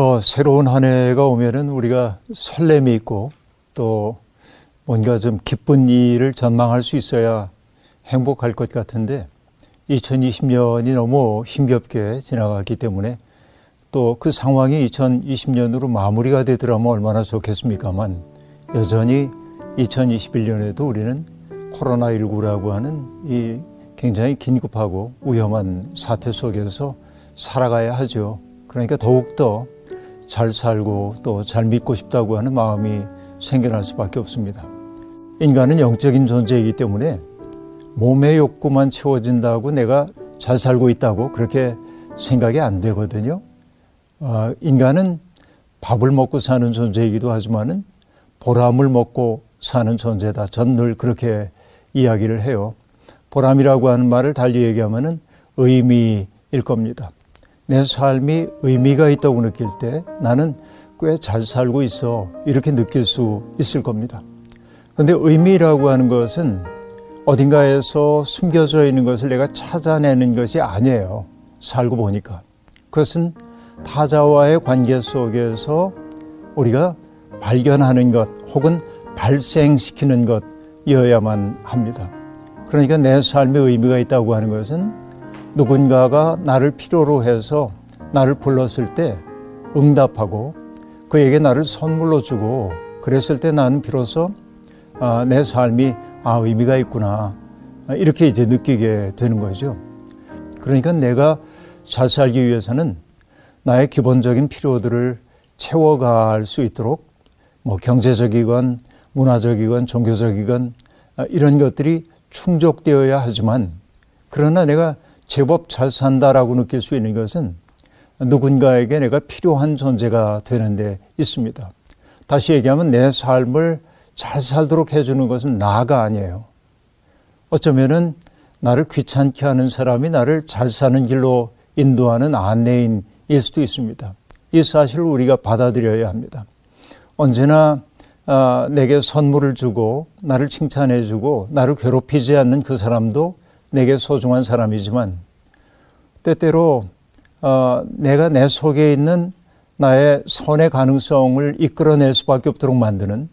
어, 새로운 한 해가 오면은 우리가 설렘이 있고 또 뭔가 좀 기쁜 일을 전망할 수 있어야 행복할 것 같은데 2020년이 너무 힘겹게 지나갔기 때문에 또 그 상황이 2020년으로 마무리가 되더라면 얼마나 좋겠습니까만 여전히 2021년에도 우리는 코로나19라고 하는 이 굉장히 긴급하고 위험한 사태 속에서 살아가야 하죠. 그러니까 더욱더 잘 살고 또 잘 믿고 싶다고 하는 마음이 생겨날 수밖에 없습니다. 인간은 영적인 존재이기 때문에 몸의 욕구만 채워진다고 내가 잘 살고 있다고 그렇게 생각이 안 되거든요. 어, 인간은 밥을 먹고 사는 존재이기도 하지만은 보람을 먹고 사는 존재다. 전 늘 그렇게 이야기를 해요. 보람이라고 하는 말을 달리 얘기하면은 의미일 겁니다. 내 삶이 의미가 있다고 느낄 때 나는 꽤 잘 살고 있어. 이렇게 느낄 수 있을 겁니다. 그런데 의미라고 하는 것은 어딘가에서 숨겨져 있는 것을 내가 찾아내는 것이 아니에요. 살고 보니까. 그것은 타자와의 관계 속에서 우리가 발견하는 것 혹은 발생시키는 것이어야만 합니다. 그러니까 내 삶에 의미가 있다고 하는 것은 누군가가 나를 필요로 해서 나를 불렀을 때 응답하고 그에게 나를 선물로 주고 그랬을 때 나는 비로소 아, 내 삶이 아, 의미가 있구나. 이렇게 이제 느끼게 되는 거죠. 그러니까 내가 잘 살기 위해서는 나의 기본적인 필요들을 채워갈 수 있도록 뭐 경제적이건 문화적이건 종교적이건 아, 이런 것들이 충족되어야 하지만 그러나 내가 제법 잘 산다라고 느낄 수 있는 것은 누군가에게 내가 필요한 존재가 되는데 있습니다. 다시 얘기하면 내 삶을 잘 살도록 해주는 것은 나가 아니에요. 어쩌면은 나를 귀찮게 하는 사람이 나를 잘 사는 길로 인도하는 안내인일 수도 있습니다. 이 사실을 우리가 받아들여야 합니다. 언제나 아, 내게 선물을 주고 나를 칭찬해 주고 나를 괴롭히지 않는 그 사람도 내게 소중한 사람이지만 때때로 어, 내가 내 속에 있는 나의 선의 가능성을 이끌어낼 수밖에 없도록 만드는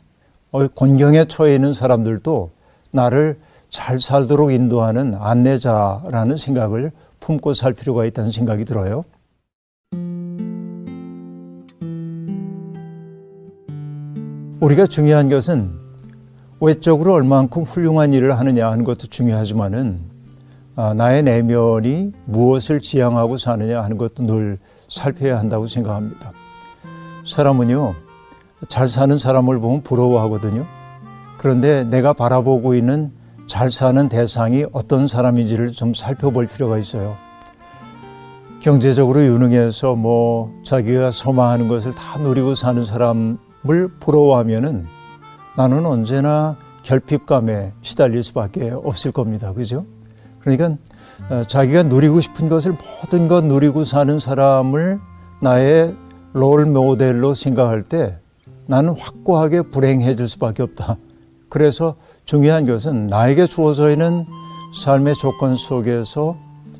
어, 곤경에 처해 있는 사람들도 나를 잘 살도록 인도하는 안내자라는 생각을 품고 살 필요가 있다는 생각이 들어요. 우리가 중요한 것은 외적으로 얼만큼 훌륭한 일을 하느냐 하는 것도 중요하지만은 아, 나의 내면이 무엇을 지향하고 사느냐 하는 것도 늘 살펴야 한다고 생각합니다. 사람은요, 잘 사는 사람을 보면 부러워하거든요. 그런데 내가 바라보고 있는 잘 사는 대상이 어떤 사람인지를 좀 살펴볼 필요가 있어요. 경제적으로 유능해서 뭐 자기가 소망하는 것을 다 누리고 사는 사람을 부러워하면은 나는 언제나 결핍감에 시달릴 수밖에 없을 겁니다. 그죠? 그러니까 어, 자기가 누리고 싶은 것을 모든 것 누리고 사는 사람을 나의 롤 모델로 생각할 때 나는 확고하게 불행해질 수밖에 없다. 그래서 중요한 것은 나에게 주어져 있는 삶의 조건 속에서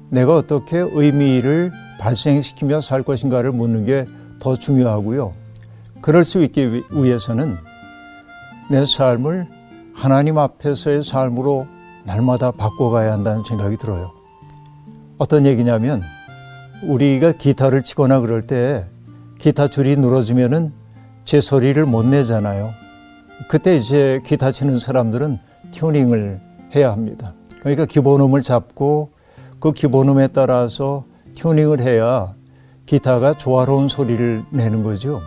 내가 어떻게 의미를 발생시키며 살 것인가를 묻는 게 더 중요하고요. 그럴 수 있기 위해서는 내 삶을 하나님 앞에서의 삶으로 날마다 바꿔가야 한다는 생각이 들어요. 어떤 얘기냐면 우리가 기타를 치거나 그럴 때 기타 줄이 늘어지면은 제 소리를 못 내잖아요. 그때 이제 기타 치는 사람들은 튜닝을 해야 합니다. 그러니까 기본음을 잡고 그 기본음에 따라서 튜닝을 해야 기타가 조화로운 소리를 내는 거죠.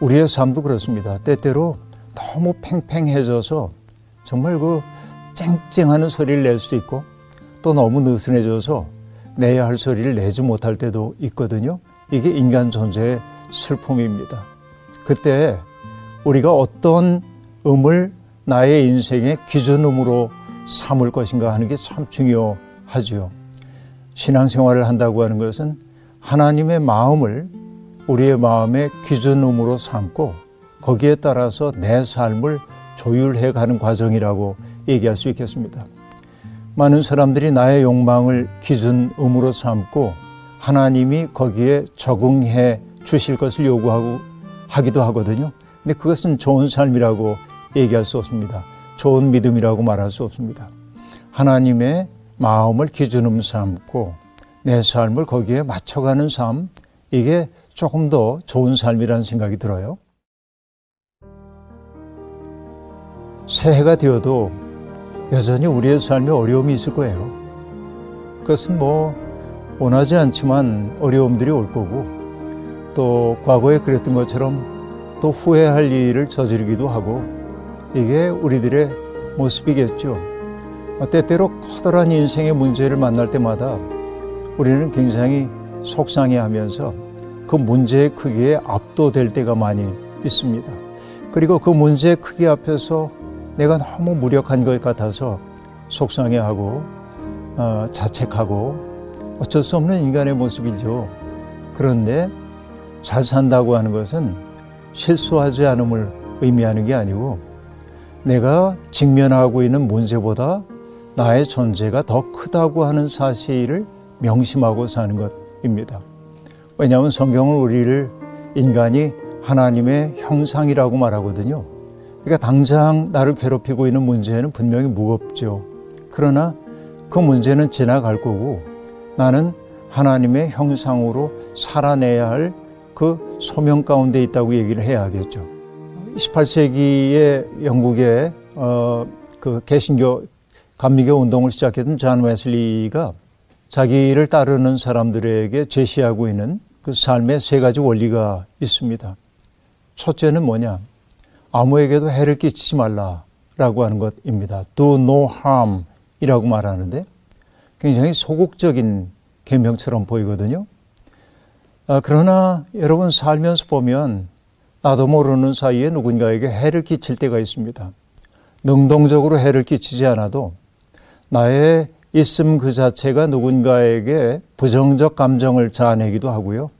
우리의 삶도 그렇습니다. 때때로 너무 팽팽해져서 정말 그 쨍쨍하는 소리를 낼 수도 있고 또 너무 느슨해져서 내야 할 소리를 내지 못할 때도 있거든요. 이게 인간 존재의 슬픔입니다. 그때 우리가 어떤 음을 나의 인생의 기준음으로 삼을 것인가 하는 게 참 중요하지요. 신앙생활을 한다고 하는 것은 하나님의 마음을 우리의 마음의 기준음으로 삼고 거기에 따라서 내 삶을 조율해 가는 과정이라고 얘기할 수 있겠습니다. 많은 사람들이 나의 욕망을 기준음으로 삼고 하나님이 거기에 적응해 주실 것을 요구하고 하기도 하거든요. 근데 그것은 좋은 삶이라고 얘기할 수 없습니다. 좋은 믿음이라고 말할 수 없습니다. 하나님의 마음을 기준으로 삼고 내 삶을 거기에 맞춰가는 삶, 이게 조금 더 좋은 삶이라는 생각이 들어요. 새해가 되어도 여전히 우리의 삶에 어려움이 있을 거예요. 그것은 뭐 원하지 않지만 어려움들이 올 거고 또 과거에 그랬던 것처럼 또 후회할 일을 저지르기도 하고 이게 우리들의 모습이겠죠. 때때로 커다란 인생의 문제를 만날 때마다 우리는 굉장히 속상해 하면서 그 문제의 크기에 압도될 때가 많이 있습니다. 그리고 그 문제의 크기 앞에서 내가 너무 무력한 것 같아서 속상해하고 어, 자책하고 어쩔 수 없는 인간의 모습이죠. 그런데 잘 산다고 하는 것은 실수하지 않음을 의미하는 게 아니고 내가 직면하고 있는 문제보다 나의 존재가 더 크다고 하는 사실을 명심하고 사는 것입니다. 왜냐하면 성경은 우리를 인간이 하나님의 형상이라고 말하거든요. 그러니까 당장 나를 괴롭히고 있는 문제는 분명히 무겁죠. 그러나 그 문제는 지나갈 거고 나는 하나님의 형상으로 살아내야 할 그 소명 가운데 있다고 얘기를 해야겠죠. 18세기에 영국의 어, 그 개신교 감리교 운동을 시작했던 잔 웨슬리가 자기를 따르는 사람들에게 제시하고 있는 그 삶의 세 가지 원리가 있습니다. 첫째는 뭐냐? 아무에게도 해를 끼치지 말라라고 하는 것입니다. Do no harm 이라고 말하는데 굉장히 소극적인 계명처럼 보이거든요. 아, 그러나 여러분 살면서 보면 나도 모르는 사이에 누군가에게 해를 끼칠 때가 있습니다. 능동적으로 해를 끼치지 않아도 나의 있음 그 자체가 누군가에게 부정적 감정을 자아내기도 하고요.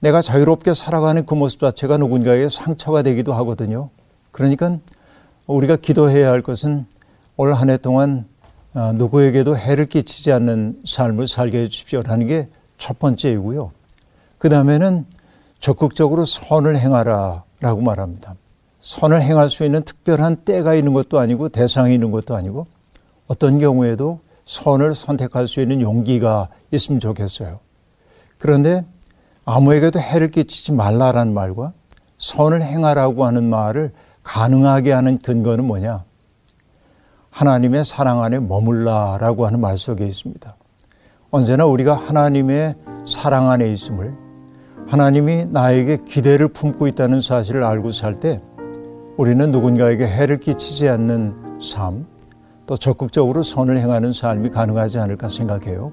내가 자유롭게 살아가는 그 모습 자체가 누군가에게 상처가 되기도 하거든요. 그러니까 우리가 기도해야 할 것은 올 한 해 동안 어, 누구에게도 해를 끼치지 않는 삶을 살게 해 주십시오라는 게 첫 번째이고요. 그 다음에는 적극적으로 선을 행하라 라고 말합니다. 선을 행할 수 있는 특별한 때가 있는 것도 아니고 대상이 있는 것도 아니고 어떤 경우에도 선을 선택할 수 있는 용기가 있으면 좋겠어요. 그런데 아무에게도 해를 끼치지 말라라는 말과 선을 행하라고 하는 말을 가능하게 하는 근거는 뭐냐? 하나님의 사랑 안에 머물라라고 하는 말 속에 있습니다. 언제나 우리가 하나님의 사랑 안에 있음을 하나님이 나에게 기대를 품고 있다는 사실을 알고 살 때 우리는 누군가에게 해를 끼치지 않는 삶, 또 적극적으로 선을 행하는 삶이 가능하지 않을까 생각해요.